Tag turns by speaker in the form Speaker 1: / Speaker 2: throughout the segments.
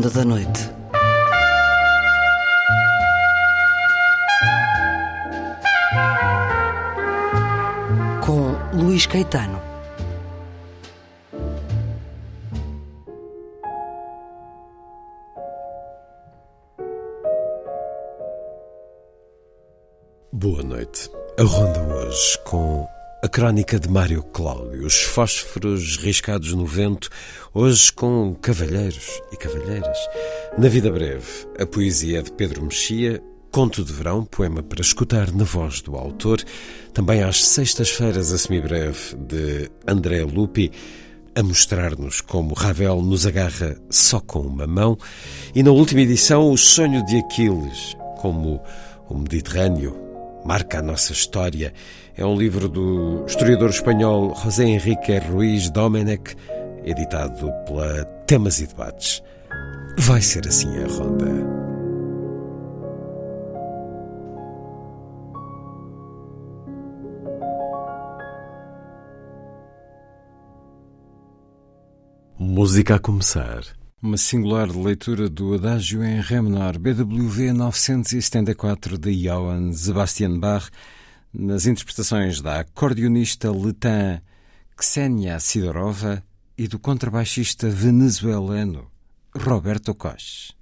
Speaker 1: Ronda da Noite. Com Luís Caetano.
Speaker 2: Boa noite. A ronda hoje com a crónica de Mário Cláudio, os fósforos riscados no vento, hoje com cavalheiros cavalheiras. Na vida breve, a poesia de Pedro Mexia, Conto de Verão, poema para escutar na voz do autor, também às sextas-feiras, a semibreve, de André Lupi, a mostrar-nos como Ravel nos agarra só com uma mão, e na última edição, O Sonho de Aquiles, como o Mediterrâneo marca a nossa história. É um livro do historiador espanhol José Henrique Ruiz Domenech, editado pela Temas e Debates. Vai ser assim a ronda. Música a começar. Uma singular leitura do Adágio em Ré menor, BWV 974 de Johann Sebastian Bach, nas interpretações da acordeonista letã Ksenia Sidorova e do contrabaixista venezuelano Roberto Koch.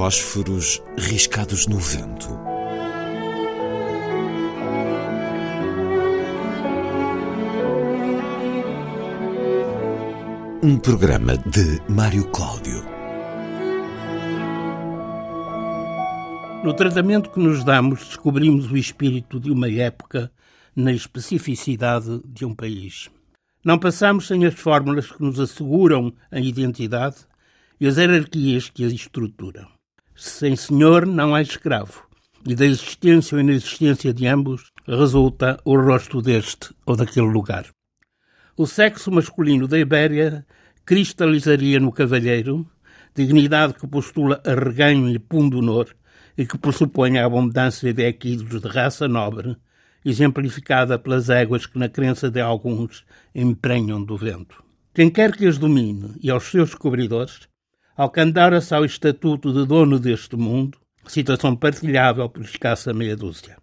Speaker 2: Fósforos riscados no vento. Um programa de Mário Cláudio.
Speaker 3: No tratamento que nos damos, descobrimos o espírito de uma época na especificidade de um país. Não passamos sem as fórmulas que nos asseguram a identidade e as hierarquias que as estruturam. Sem senhor não há escravo, e da existência ou inexistência de ambos resulta o rosto deste ou daquele lugar. O sexo masculino da Ibéria cristalizaria no cavalheiro, dignidade que postula a reganho e pundonor e que pressupõe a abundância de equídeos de raça nobre, exemplificada pelas éguas que, na crença de alguns, emprenham do vento. Quem quer que as domine e aos seus alcandara-se ao estatuto de dono deste mundo, situação partilhável por escassa meia dúzia.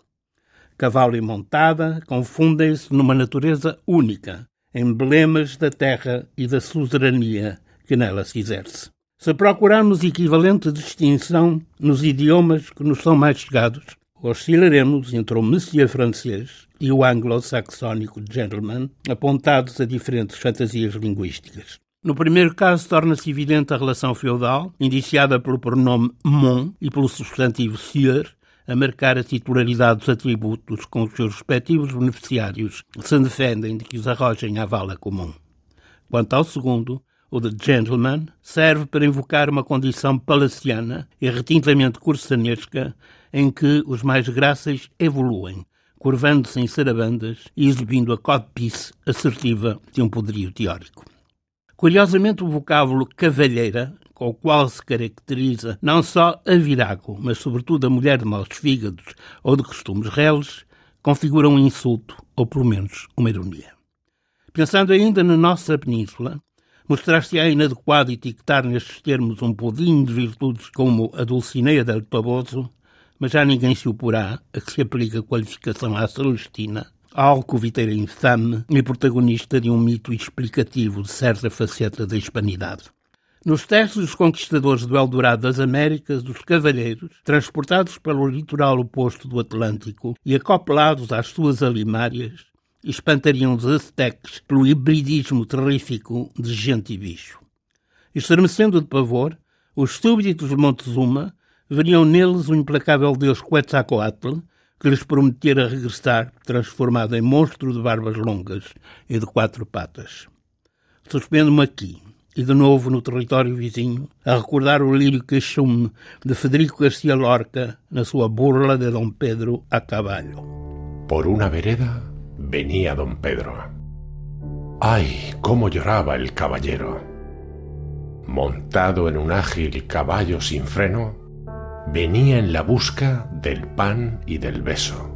Speaker 3: Cavalo e montada confundem-se numa natureza única, emblemas da terra e da suzerania que nela se exerce. Se procurarmos equivalente distinção nos idiomas que nos são mais chegados, oscilaremos entre o monsieur francês e o anglo-saxónico gentleman, apontados a diferentes fantasias linguísticas. No primeiro caso, torna-se evidente a relação feudal, indiciada pelo pronome mon e pelo substantivo sieur, a marcar a titularidade dos atributos com os seus respectivos beneficiários se defendem de que os arrojem à vala comum. Quanto ao segundo, o de gentleman, serve para invocar uma condição palaciana e retintamente cursanesca em que os mais gráceis evoluem, curvando-se em sarabandas e exibindo a codpice assertiva de um poderio teórico. Curiosamente, o vocábulo cavalheira, com o qual se caracteriza não só a virago, mas sobretudo a mulher de maus fígados ou de costumes reles, configura um insulto, ou pelo menos uma ironia. Pensando ainda na nossa península, mostrar-se-á inadequado etiquetar nestes termos um pudim de virtudes como a Dulcinea del Toboso, mas já ninguém se oporá a que se aplique a qualificação à Celestina alcoviteira infame e protagonista de um mito explicativo de certa faceta da hispanidade. Nos testes dos conquistadores do Eldorado das Américas, os cavalheiros, transportados pelo litoral oposto do Atlântico e acoplados às suas alimárias, espantariam os azteques pelo hibridismo terrífico de gente e bicho. Estremecendo de pavor, os súbditos de Montezuma veriam neles o implacável deus Quetzalcoatl, que lhes prometera regressar, transformado em monstro de barbas longas e de quatro patas. Suspendo-me aqui, e de novo no território vizinho, a recordar o lírio queixume de Federico Garcia Lorca na sua burla de Dom Pedro a caballo.
Speaker 4: Por una vereda venía Don Pedro. ¡Ay, cómo lloraba el caballero! Montado en un ágil caballo sin freno, venía en la busca del pan y del beso.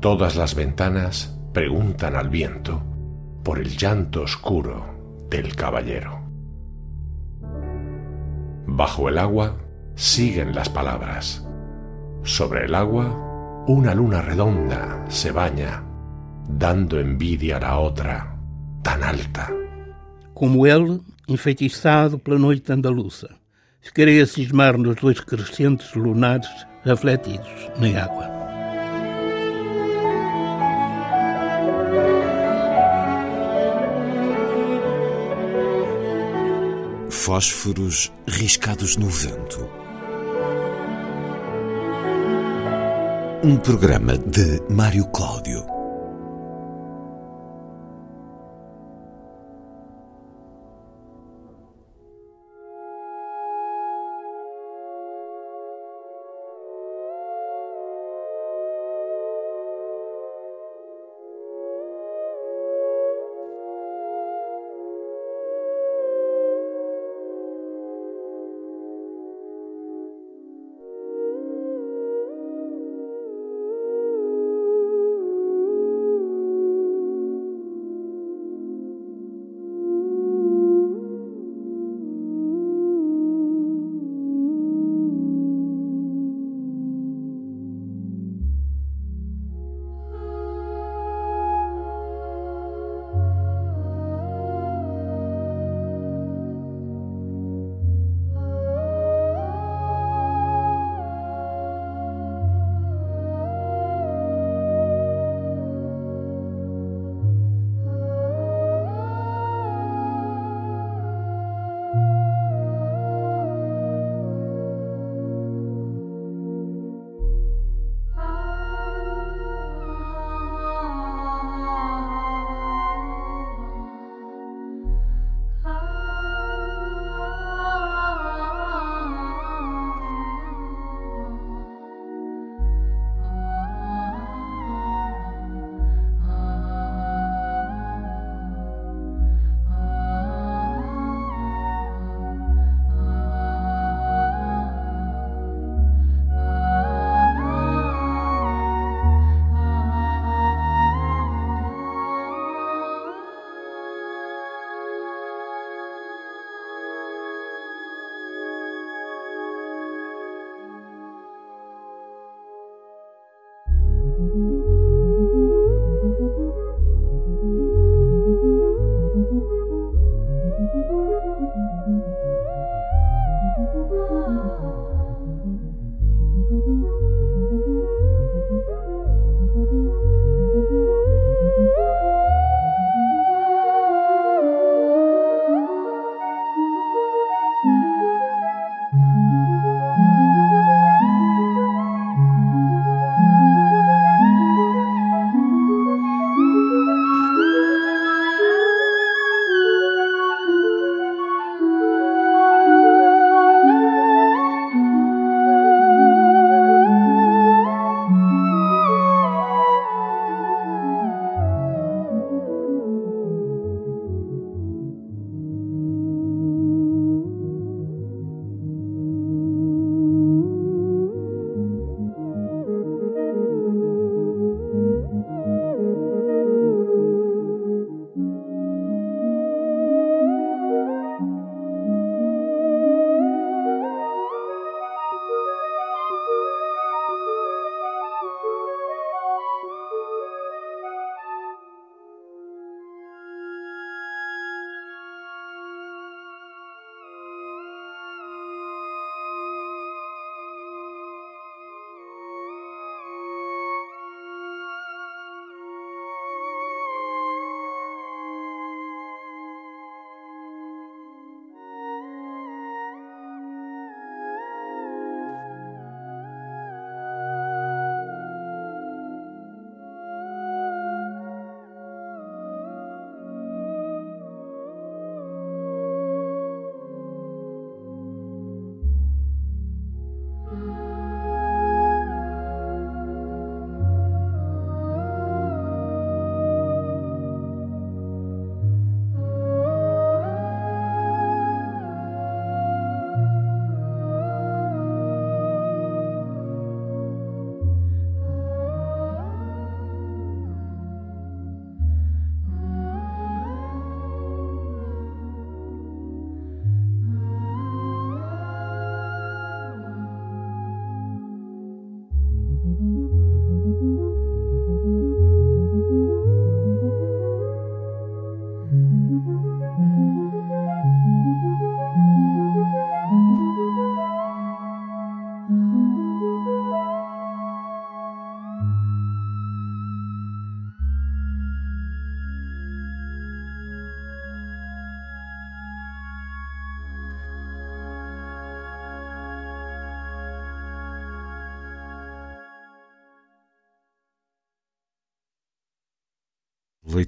Speaker 4: Todas las ventanas preguntan al viento por el llanto oscuro del caballero. Bajo el agua siguen las palabras. Sobre el agua, una luna redonda se baña, dando envidia a la otra, tan alta.
Speaker 3: Como él, enfeitiçado pela noite andaluza. Ficarei a cismar nos dois crescentes lunares refletidos na água.
Speaker 2: Fósforos riscados no vento. Um programa de Mário Cláudio.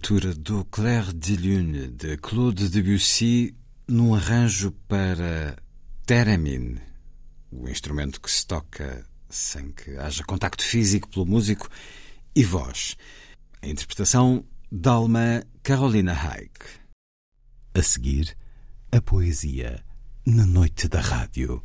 Speaker 2: Leitura do Clair de Lune de Claude Debussy num arranjo para theremin, o instrumento que se toca sem que haja contacto físico pelo músico, e voz. A interpretação Dalma Carolina Haig. A seguir, a poesia na noite da rádio.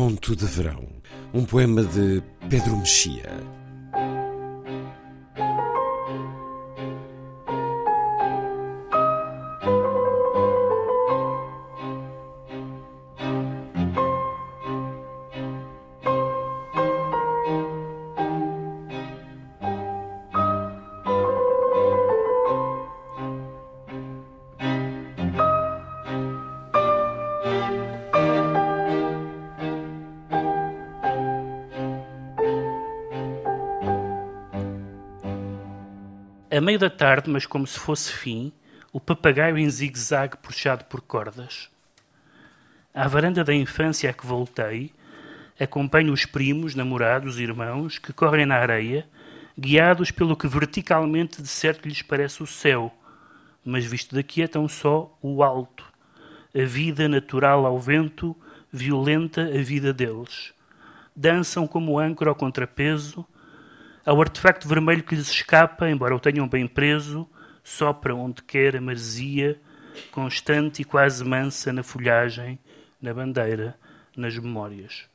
Speaker 5: Conto de Verão, um poema de Pedro Mexia.
Speaker 6: Da tarde, mas como se fosse fim, o papagaio em zigue-zague puxado por cordas. À varanda da infância a que voltei, acompanho os primos, namorados, irmãos, que correm na areia, guiados pelo que verticalmente de certo lhes parece o céu, mas visto daqui é tão só o alto, a vida natural ao vento, violenta a vida deles. Dançam como âncora ao contrapeso, ao artefacto vermelho que lhes escapa, embora o tenham bem preso, sopra onde quer a maresia, constante e quase mansa na folhagem, na bandeira, nas memórias.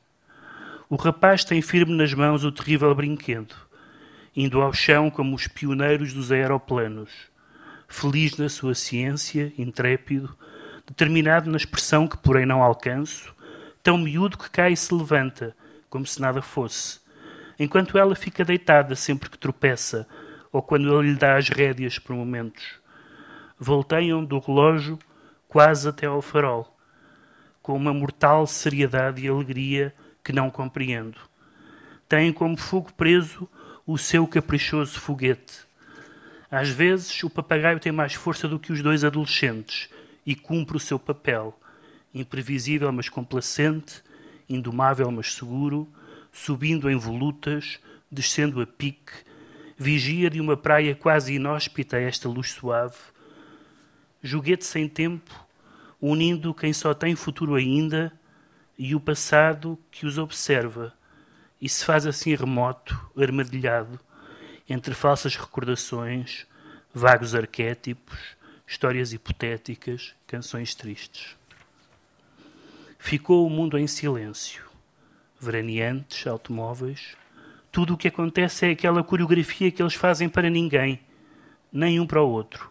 Speaker 6: O rapaz tem firme nas mãos o terrível brinquedo, indo ao chão como os pioneiros dos aeroplanos, feliz na sua ciência, intrépido, determinado na expressão que porém não alcanço, tão miúdo que cai e se levanta, como se nada fosse, enquanto ela fica deitada sempre que tropeça ou quando ele lhe dá as rédeas por momentos. Volteiam do relógio quase até ao farol, com uma mortal seriedade e alegria que não compreendo. Têm como fogo preso o seu caprichoso foguete. Às vezes, o papagaio tem mais força do que os dois adolescentes e cumpre o seu papel, imprevisível mas complacente, indomável mas seguro, subindo em volutas, descendo a pique, vigia de uma praia quase inóspita a esta luz suave, joguete sem tempo, unindo quem só tem futuro ainda e o passado que os observa, e se faz assim remoto, armadilhado, entre falsas recordações, vagos arquétipos, histórias hipotéticas, canções tristes. Ficou o mundo em silêncio veraneantes, automóveis. Tudo o que acontece é aquela coreografia que eles fazem para ninguém, nem um para o outro.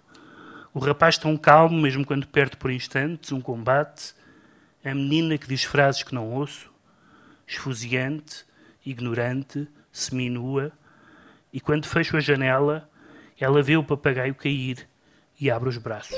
Speaker 6: O rapaz tão calmo, mesmo quando perde por instantes um combate. A menina que diz frases que não ouço, esfuziante, ignorante, seminua. E quando fecho a janela, ela vê o papagaio cair e abre os braços.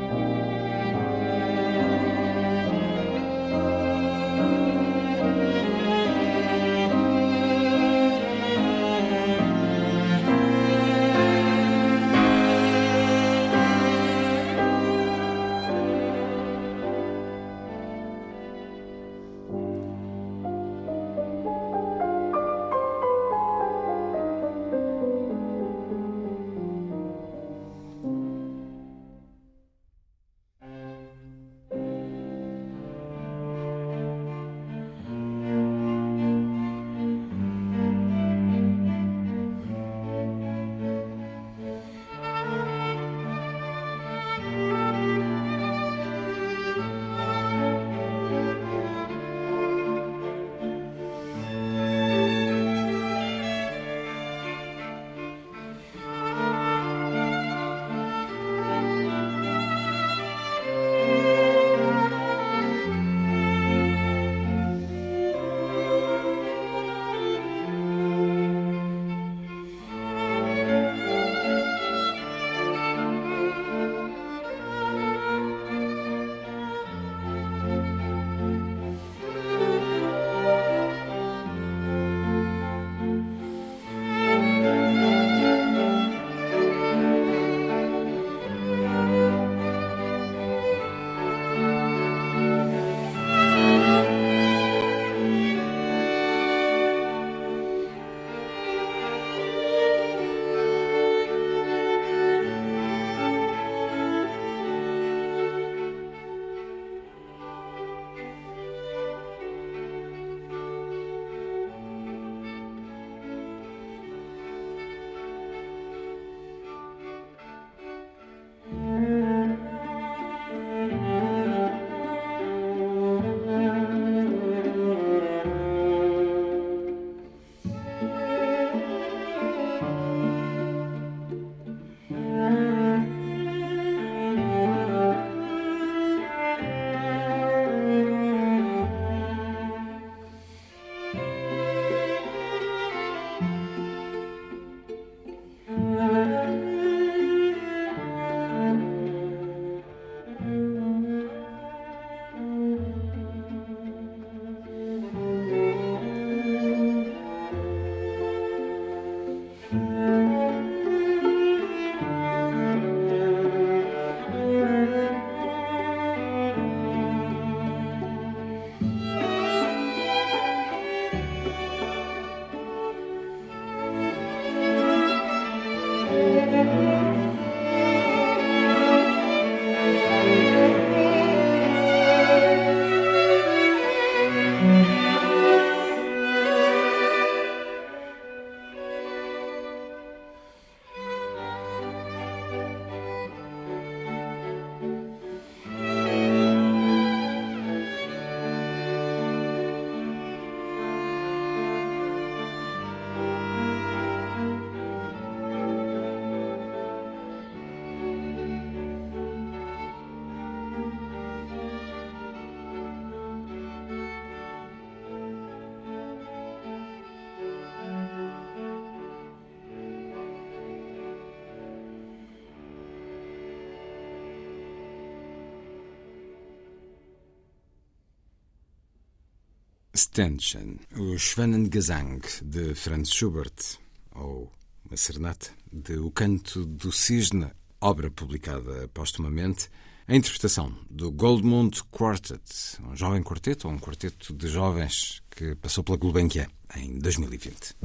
Speaker 2: Ständchen, o Schwanengesang de Franz Schubert, ou uma serenata de O Canto do Cisne, obra publicada postumamente, a interpretação do Goldmund Quartet, um jovem quarteto ou um quarteto de jovens que passou pela Gulbenkian em 2020.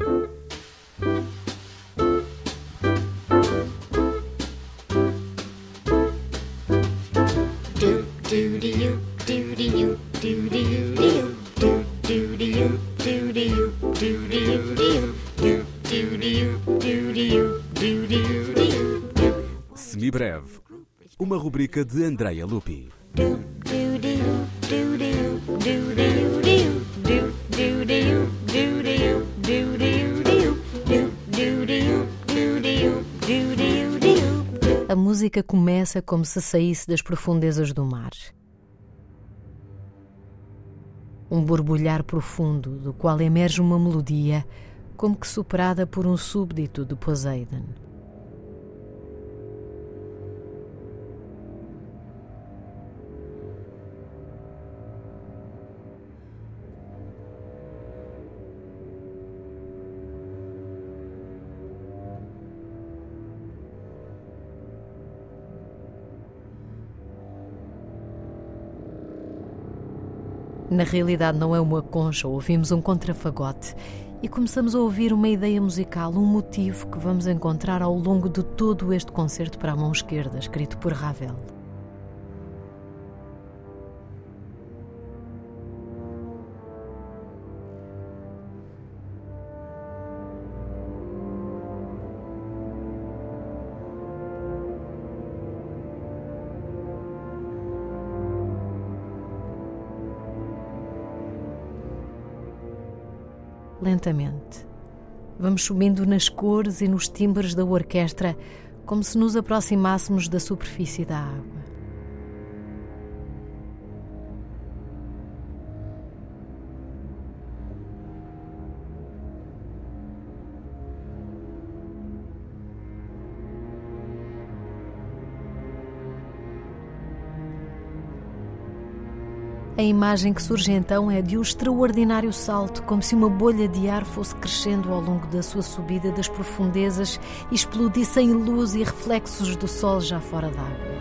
Speaker 7: Rubrica de Andrea Lupi.
Speaker 8: A música começa como se saísse das profundezas do mar. Um borbulhar profundo do qual emerge uma melodia, como que superada por um súbdito de Poseidon. Na realidade, não é uma concha, ouvimos um contrafagote e começamos a ouvir uma ideia musical, um motivo que vamos encontrar ao longo de todo este concerto para a mão esquerda, escrito por Ravel. Lentamente. Vamos subindo nas cores e nos timbres da orquestra, como se nos aproximássemos da superfície da água. Imagem que surge então é de um extraordinário salto, como se uma bolha de ar fosse crescendo ao longo da sua subida das profundezas e explodisse em luz e reflexos do sol já fora d'água.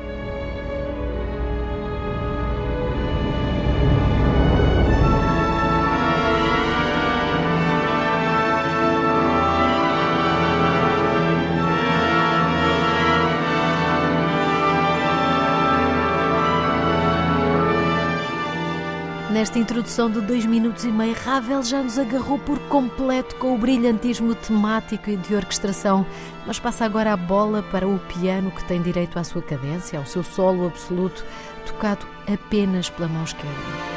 Speaker 8: Nesta introdução de dois minutos e meio, Ravel já nos agarrou por completo com o brilhantismo temático e de orquestração, mas passa agora a bola para o piano que tem direito à sua cadência, ao seu solo absoluto, tocado apenas pela mão esquerda.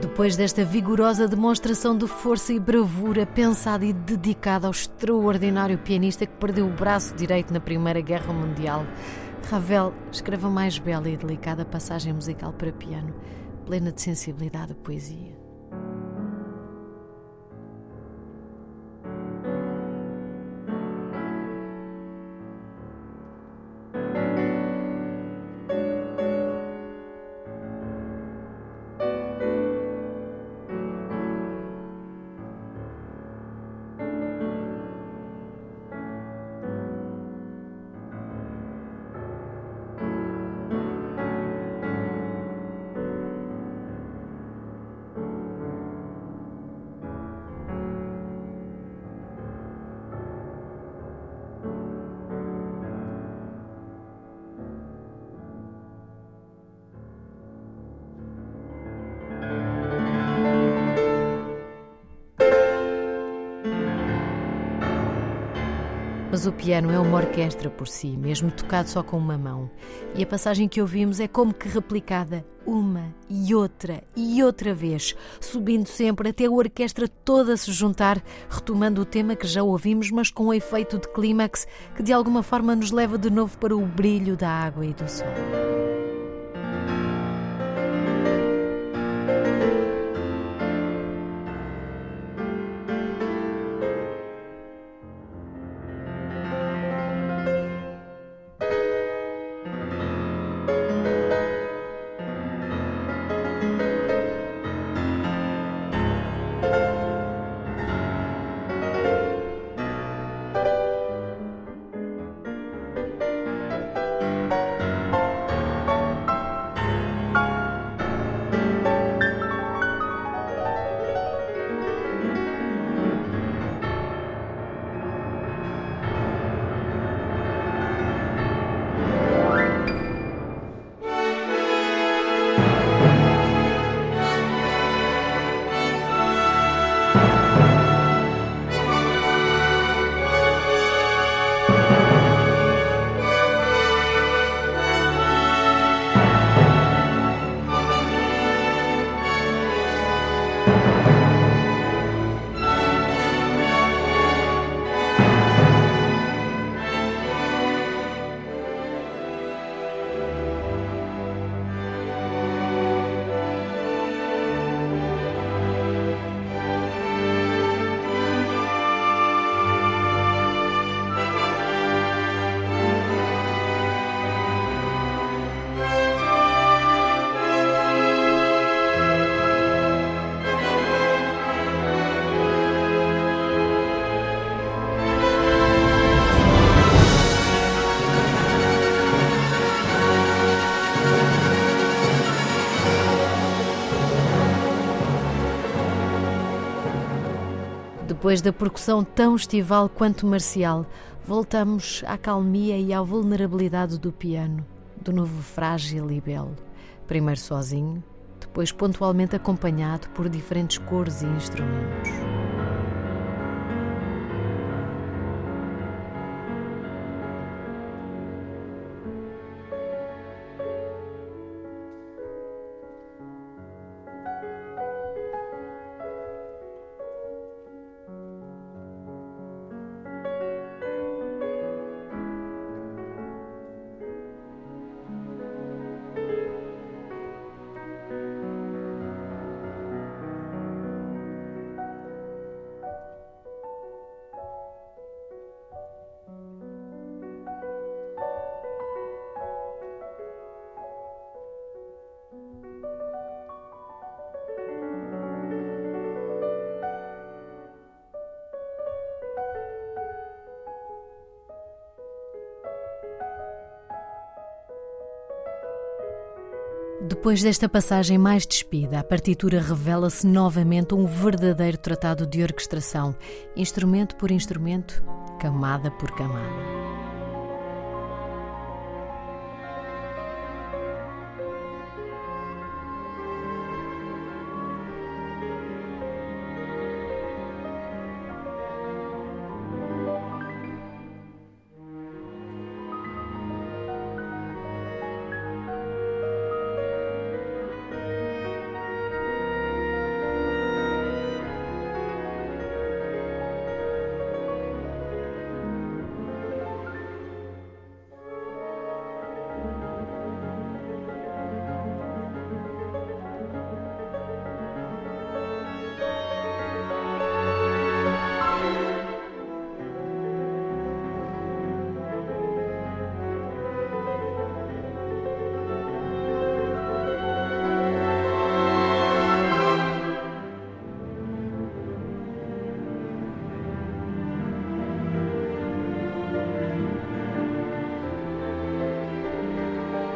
Speaker 8: Depois desta vigorosa demonstração de força e bravura pensada e dedicada ao extraordinário pianista que perdeu o braço direito na Primeira Guerra Mundial, Ravel escreve a mais bela e delicada passagem musical para piano, plena de sensibilidade e poesia. Mas o piano é uma orquestra por si, mesmo tocado só com uma mão. E a passagem que ouvimos é como que replicada uma e outra e outra vez, subindo sempre até a orquestra toda se juntar, retomando o tema que já ouvimos, mas com o efeito de clímax que de alguma forma nos leva de novo para o brilho da água e do sol. Depois da percussão tão estival quanto marcial, voltamos à calmia e à vulnerabilidade do piano, do novo frágil e belo. Primeiro sozinho, depois pontualmente acompanhado por diferentes cores e instrumentos. Depois desta passagem mais despida, a partitura revela-se novamente um verdadeiro tratado de orquestração, instrumento por instrumento, camada por camada.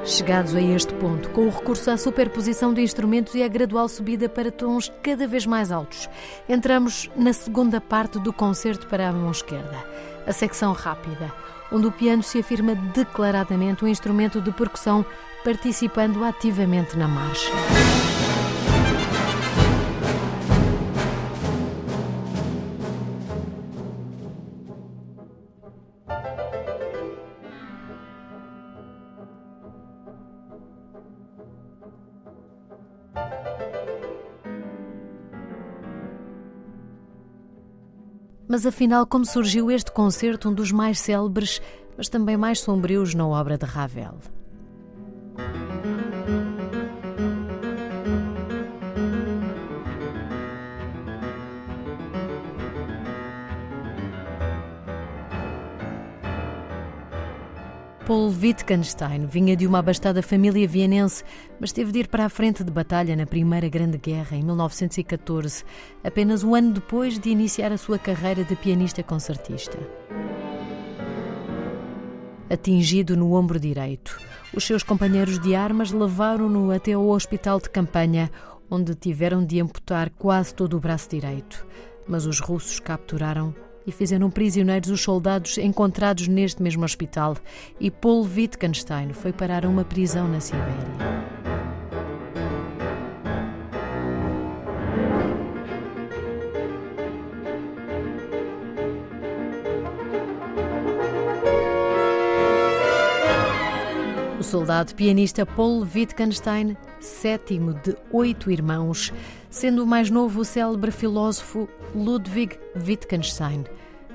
Speaker 8: Chegados a este ponto, com o recurso à superposição de instrumentos e a gradual subida para tons cada vez mais altos, entramos na segunda parte do concerto para a mão esquerda, a secção rápida, onde o piano se afirma declaradamente um instrumento de percussão, participando ativamente na marcha. Mas afinal, como surgiu este concerto, um dos mais célebres, mas também mais sombrios na obra de Ravel? Paul Wittgenstein vinha de uma abastada família vienense, mas teve de ir para a frente de batalha na Primeira Grande Guerra, em 1914, apenas um ano depois de iniciar a sua carreira de pianista-concertista. Atingido no ombro direito, os seus companheiros de armas levaram-no até ao hospital de campanha, onde tiveram de amputar quase todo o braço direito. Mas os russos capturaram e fizeram prisioneiros os soldados encontrados neste mesmo hospital, e Paul Wittgenstein foi parar a uma prisão na Sibéria. O soldado pianista Paul Wittgenstein, sétimo de oito irmãos, sendo o mais novo o célebre filósofo Ludwig Wittgenstein.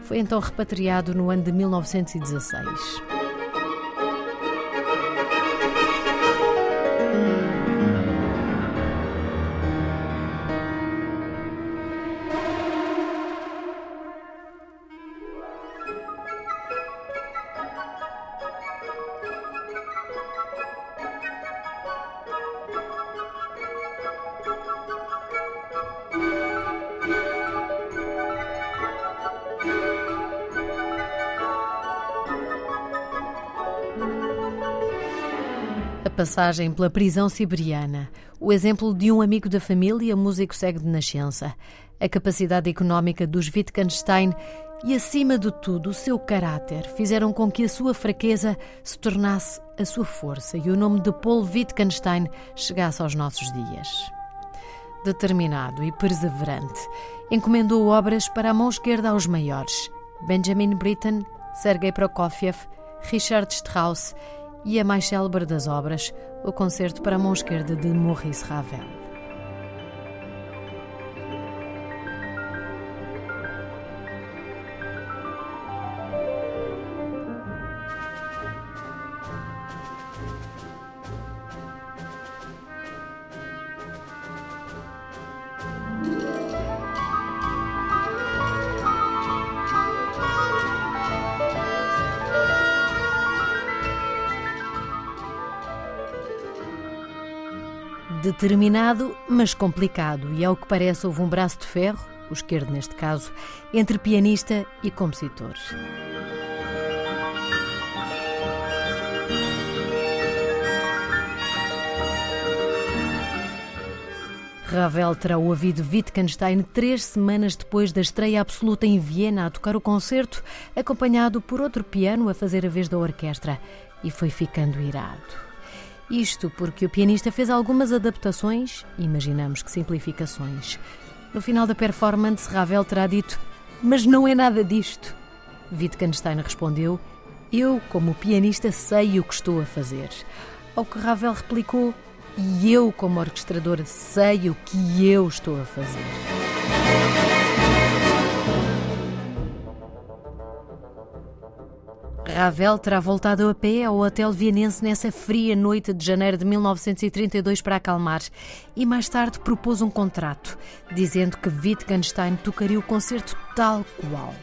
Speaker 8: Foi então repatriado no ano de 1916. Passagem pela prisão siberiana, o exemplo de um amigo da família, músico cego de nascença, a capacidade económica dos Wittgenstein e, acima de tudo, o seu caráter fizeram com que a sua fraqueza se tornasse a sua força e o nome de Paul Wittgenstein chegasse aos nossos dias. Determinado e perseverante, encomendou obras para a mão esquerda aos maiores: Benjamin Britten, Sergei Prokofiev, Richard Strauss e a mais célebre das obras, o Concerto para a Mão Esquerda de Maurice Ravel. Determinado, mas complicado, e ao que parece houve um braço de ferro, o esquerdo neste caso, entre pianista e compositor. Ravel terá ouvido Wittgenstein três semanas depois da estreia absoluta em Viena a tocar o concerto, acompanhado por outro piano a fazer a vez da orquestra, e foi ficando irado. Isto porque o pianista fez algumas adaptações, imaginamos que simplificações. No final da performance, Ravel terá dito: Mas não é nada disto. Wittgenstein respondeu: Eu, como pianista, sei o que estou a fazer. Ao que Ravel replicou: E eu, como orquestrador, sei o que eu estou a fazer. Ravel terá voltado a pé ao hotel vienense nessa fria noite de janeiro de 1932 para acalmar e mais tarde propôs um contrato, dizendo que Wittgenstein tocaria o concerto tal qual.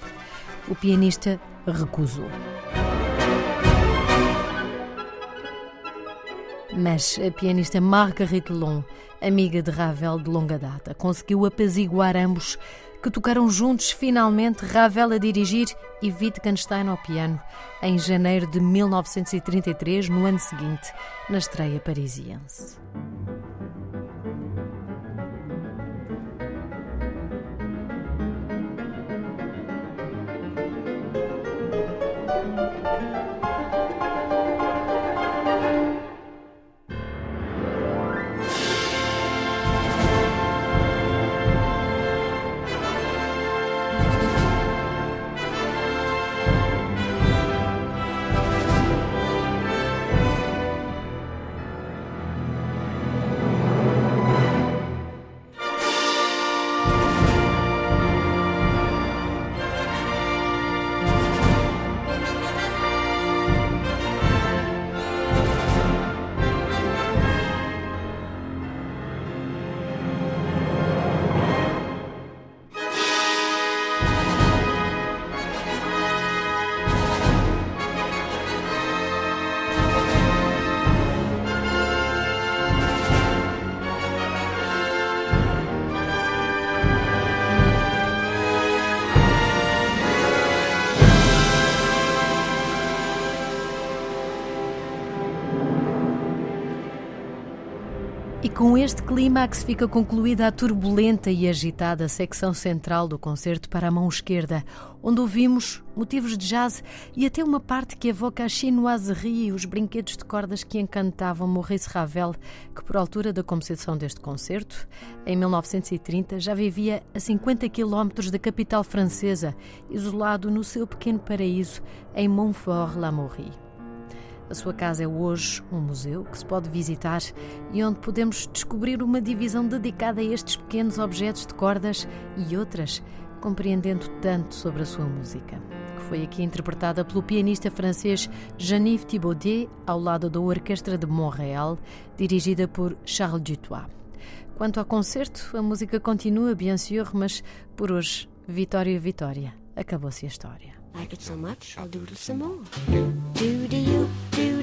Speaker 8: O pianista recusou. Mas a pianista Marguerite Long, amiga de Ravel de longa data, conseguiu apaziguar ambos que tocaram juntos finalmente Ravel a dirigir e Wittgenstein ao piano, em janeiro de 1933, no ano seguinte, na estreia parisiense. Com este clímax fica concluída a turbulenta e agitada secção central do concerto para a mão esquerda, onde ouvimos motivos de jazz e até uma parte que evoca a chinoiserie e os brinquedos de cordas que encantavam Maurice Ravel, que por altura da composição deste concerto, em 1930, já vivia a 50 quilómetros da capital francesa, isolado no seu pequeno paraíso em Montfort-l'Amaury. A sua casa é hoje um museu que se pode visitar e onde podemos descobrir uma divisão dedicada a estes pequenos objetos de cordas e outras, compreendendo tanto sobre a sua música, que foi aqui interpretada pelo pianista francês Jean-Yves Thibaudet, ao lado da Orquestra de Montréal, dirigida por Charles Dutoit. Quanto ao concerto, a música continua, bien sûr, mas por hoje, vitória, vitória. Acabou-se a história.
Speaker 7: like it so much, I'll doodle some more. Do do you,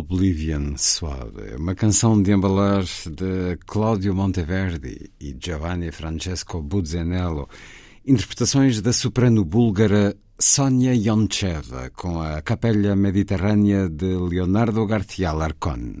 Speaker 9: Oblivion Suave, uma canção de embalar de Claudio Monteverdi e Giovanni Francesco Buzzanello, interpretações da soprano búlgara Sonia Yoncheva com a Capella Mediterrânea de Leonardo García Larcón.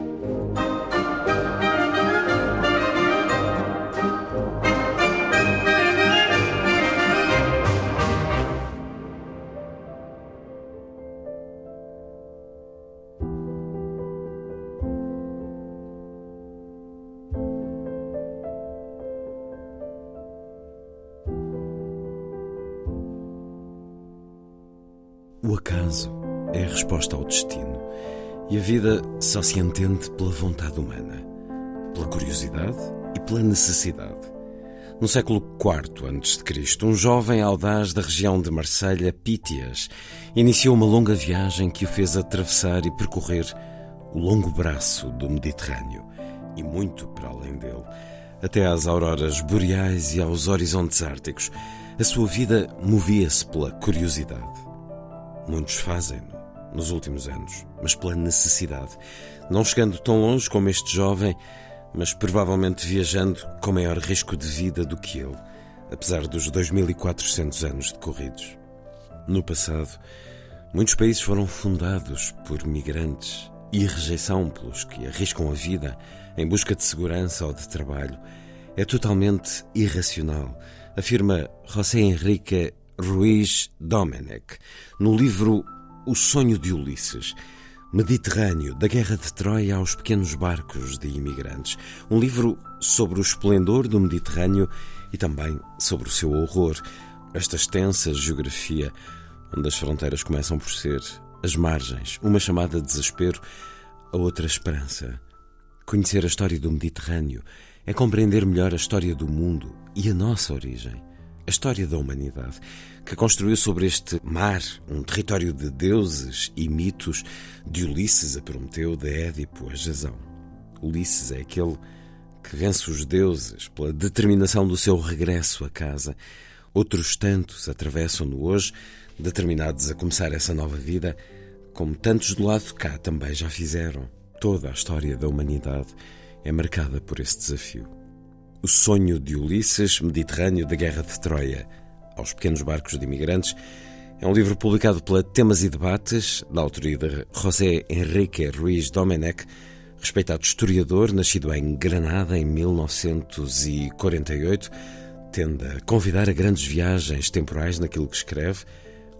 Speaker 2: Só se entende pela vontade humana, pela curiosidade e pela necessidade. No século IV a.C., um jovem audaz da região de Marselha, Pítias, iniciou uma longa viagem que o fez atravessar e percorrer o longo braço do Mediterrâneo e muito para além dele, até às auroras boreais e aos horizontes árticos. A sua vida movia-se pela curiosidade. Muitos fazem-no nos últimos anos, mas pela necessidade, não chegando tão longe como este jovem, mas provavelmente viajando com maior risco de vida do que ele, apesar dos 2400 anos decorridos. No passado, muitos países foram fundados por migrantes e rejeição pelos que arriscam a vida em busca de segurança ou de trabalho é totalmente irracional, afirma José Henrique Ruiz Domenech, no livro O Sonho de Ulisses, Mediterrâneo, da Guerra de Troia aos pequenos barcos de imigrantes. Um livro sobre o esplendor do Mediterrâneo e também sobre o seu horror, esta extensa geografia onde as fronteiras começam por ser as margens, uma chamada desespero, a outra esperança. Conhecer a história do Mediterrâneo é compreender melhor a história do mundo e a nossa origem história da humanidade, que construiu sobre este mar um território de deuses e mitos, de Ulisses a Prometeu, de Édipo a Jasão. Ulisses é aquele que vence os deuses pela determinação do seu regresso a casa. Outros tantos atravessam-no hoje, determinados a começar essa nova vida, como tantos do lado de cá também já fizeram. Toda a história da humanidade é marcada por esse desafio. O sonho de Ulisses, Mediterrâneo da Guerra de Troia, aos pequenos barcos de imigrantes, é um livro publicado pela Temas e Debates, da autoria de José Henrique Ruiz Domenech, respeitado historiador, nascido em Granada em 1948, tende a convidar a grandes viagens temporais naquilo que escreve,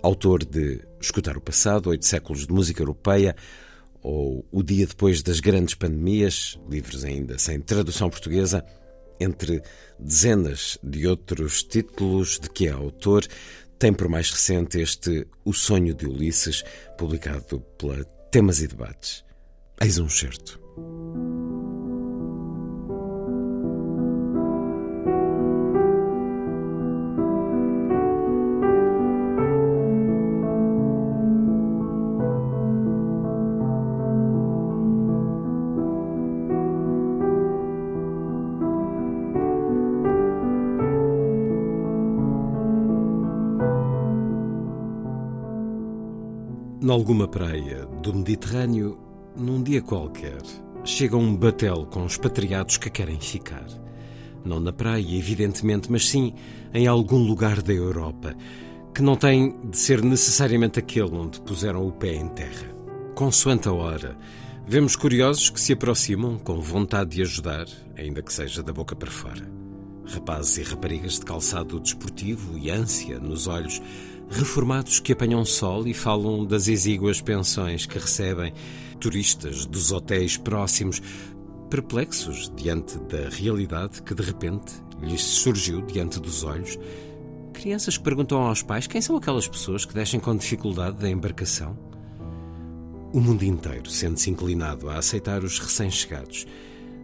Speaker 2: autor de Escutar o Passado, Oito Séculos de Música Europeia, ou O Dia Depois das Grandes Pandemias, livros ainda sem tradução portuguesa, entre dezenas de outros títulos de que é autor, tem por mais recente este O Sonho de Ulisses, publicado pela Temas e Debates. Eis um certo. Nalguma praia do Mediterrâneo, num dia qualquer, chega um batel com expatriados que querem ficar. Não na praia, evidentemente, mas sim em algum lugar da Europa, que não tem de ser necessariamente aquele onde puseram o pé em terra. Consoante a hora, vemos curiosos que se aproximam com vontade de ajudar, ainda que seja da boca para fora. Rapazes e raparigas de calçado desportivo e ânsia nos olhos reformados que apanham sol e falam das exíguas pensões que recebem turistas dos hotéis próximos, perplexos diante da realidade que de repente lhes surgiu diante dos olhos. Crianças que perguntam aos pais quem são aquelas pessoas que descem com dificuldade da embarcação. O mundo inteiro sente-se inclinado a aceitar os recém-chegados,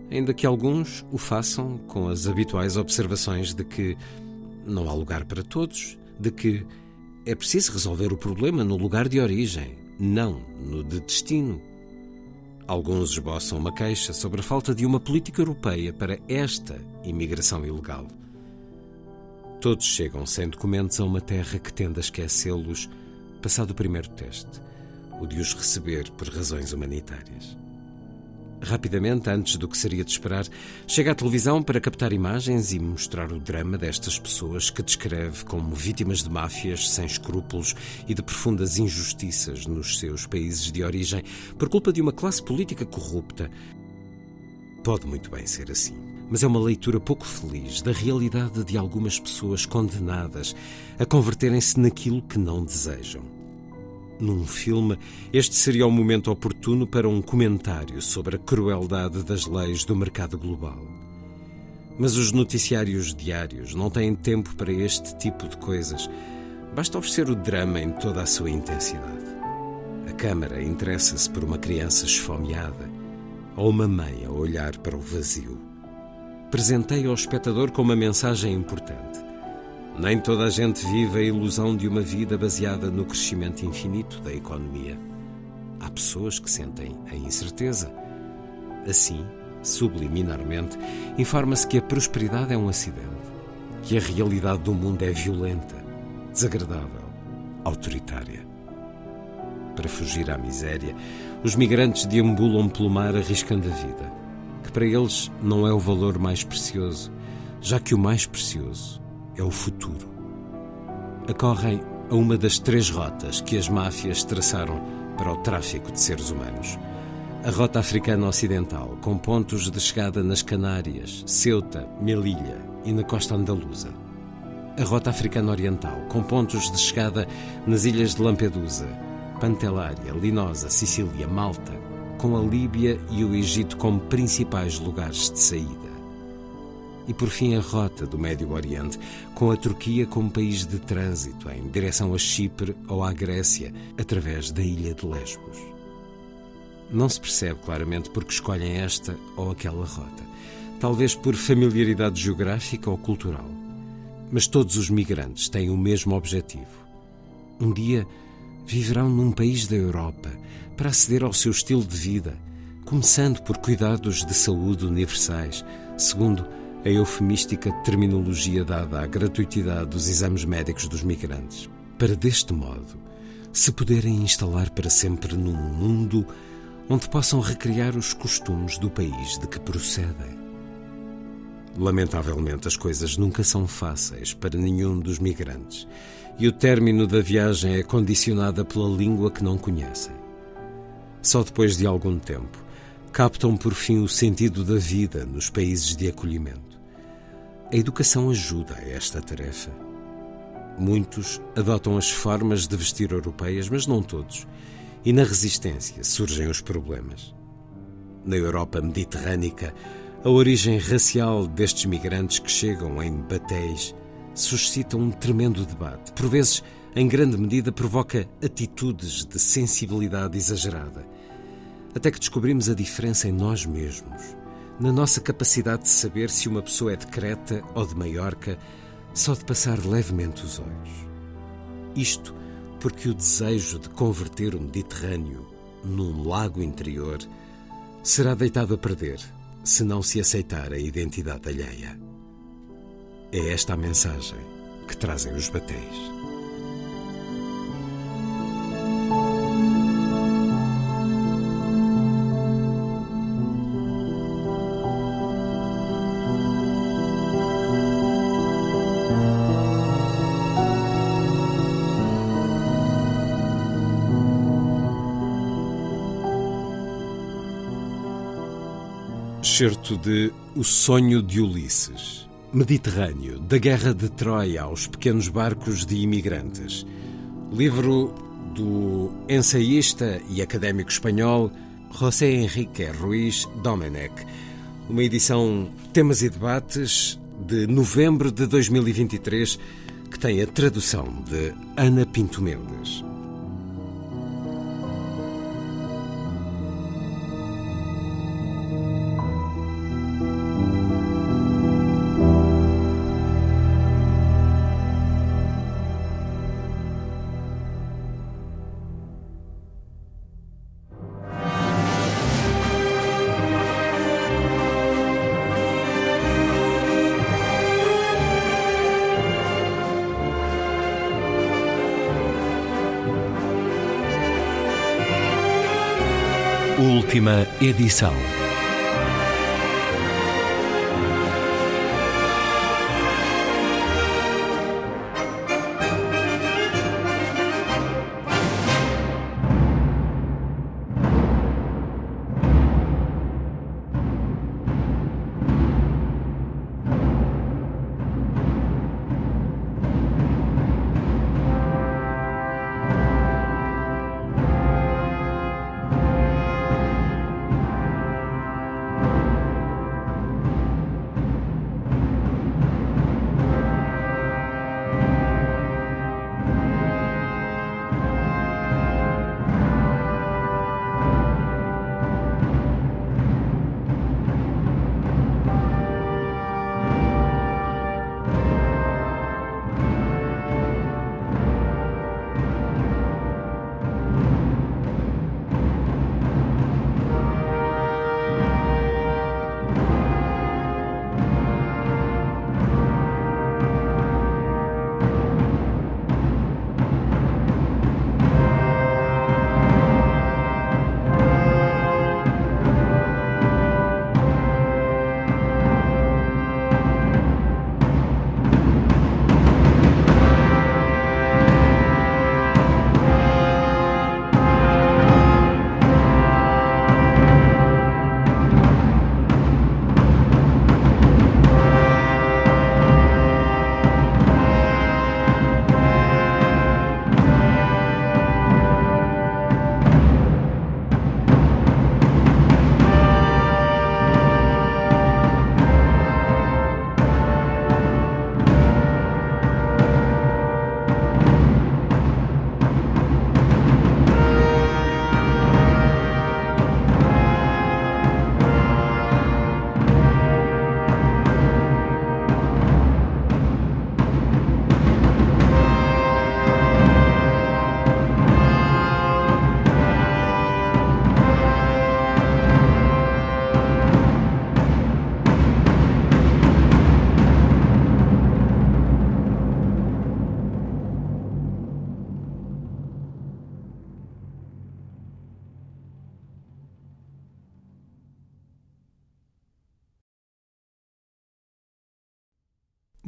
Speaker 2: ainda que alguns o façam com as habituais observações de que não há lugar para todos, de que é preciso resolver o problema no lugar de origem, não no de destino. Alguns esboçam uma queixa sobre a falta de uma política europeia para esta imigração ilegal. Todos chegam sem documentos a uma terra que tende a esquecê-los passado o primeiro teste, o de os receber por razões humanitárias. Rapidamente, antes do que seria de esperar, chega à televisão para captar imagens e mostrar o drama destas pessoas que descreve como vítimas de máfias sem escrúpulos e de profundas injustiças nos seus países de origem por culpa de uma classe política corrupta. Pode muito bem ser assim, mas é uma leitura pouco feliz da realidade de algumas pessoas condenadas a converterem-se naquilo que não desejam num filme, este seria o momento oportuno para um comentário sobre a crueldade das leis do mercado global. Mas os noticiários diários não têm tempo para este tipo de coisas. Basta oferecer o drama em toda a sua intensidade. A câmara interessa-se por uma criança esfomeada ou uma mãe a olhar para o vazio. Presenteia ao espectador com uma mensagem importante. Nem toda a gente vive a ilusão de uma vida baseada no crescimento infinito da economia. Há pessoas que sentem a incerteza. Assim, subliminarmente, informa-se que a prosperidade é um acidente, que a realidade do mundo é violenta, desagradável, autoritária. Para fugir à miséria, os migrantes deambulam pelo mar arriscando a vida, que para eles não é o valor mais precioso, já que o mais precioso é o futuro. Acorrem a uma das três rotas que as máfias traçaram para o tráfico de seres humanos. A rota africana ocidental, com pontos de chegada nas Canárias, Ceuta, Melilla e na costa andaluza. A rota africana oriental, com pontos de chegada nas ilhas de Lampedusa, Pantelária, Linosa, Sicília, Malta, com a Líbia e o Egito como principais lugares de saída e, por fim, a rota do Médio Oriente, com a Turquia como país de trânsito em direção a Chipre ou à Grécia, através da ilha de Lesbos. Não se percebe claramente porque escolhem esta ou aquela rota, talvez por familiaridade geográfica ou cultural. Mas todos os migrantes têm o mesmo objetivo. Um dia viverão num país da Europa para aceder ao seu estilo de vida, começando por cuidados de saúde universais, segundo a eufemística terminologia dada à gratuitidade dos exames médicos dos migrantes, para deste modo se poderem instalar para sempre num mundo onde possam recriar os costumes do país de que procedem. Lamentavelmente, as coisas nunca são fáceis para nenhum dos migrantes e o término da viagem é condicionada pela língua que não conhecem. Só depois de algum tempo captam por fim o sentido da vida nos países de acolhimento. A educação ajuda a esta tarefa. Muitos adotam as formas de vestir europeias, mas não todos. E na resistência surgem os problemas. Na Europa mediterrânica, a origem racial destes migrantes que chegam em batéis suscita um tremendo debate. Por vezes, em grande medida, provoca atitudes de sensibilidade exagerada. Até que descobrimos a diferença em nós mesmos na nossa capacidade de saber se uma pessoa é de Creta ou de Maiorca só de passar levemente os olhos. Isto porque o desejo de converter o Mediterrâneo num lago interior será deitado a perder se não se aceitar a identidade alheia. É esta a mensagem que trazem os batéis. Excerto de O Sonho de Ulisses. Mediterrâneo, da Guerra de Troia aos pequenos barcos de imigrantes. Livro do ensaísta e académico espanhol José Henrique Ruiz Domenech. Uma edição Temas e Debates de novembro de 2023 que tem a tradução de Ana Pinto Mendes.
Speaker 10: Última edição.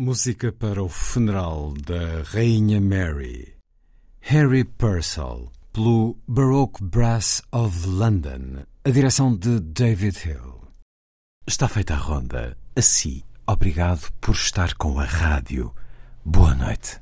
Speaker 2: Música para o funeral da Rainha Mary. Harry Purcell, pelo Baroque Brass of London, a direção de David Hill.
Speaker 11: Está feita a ronda. Assim, obrigado por estar com a rádio. Boa noite.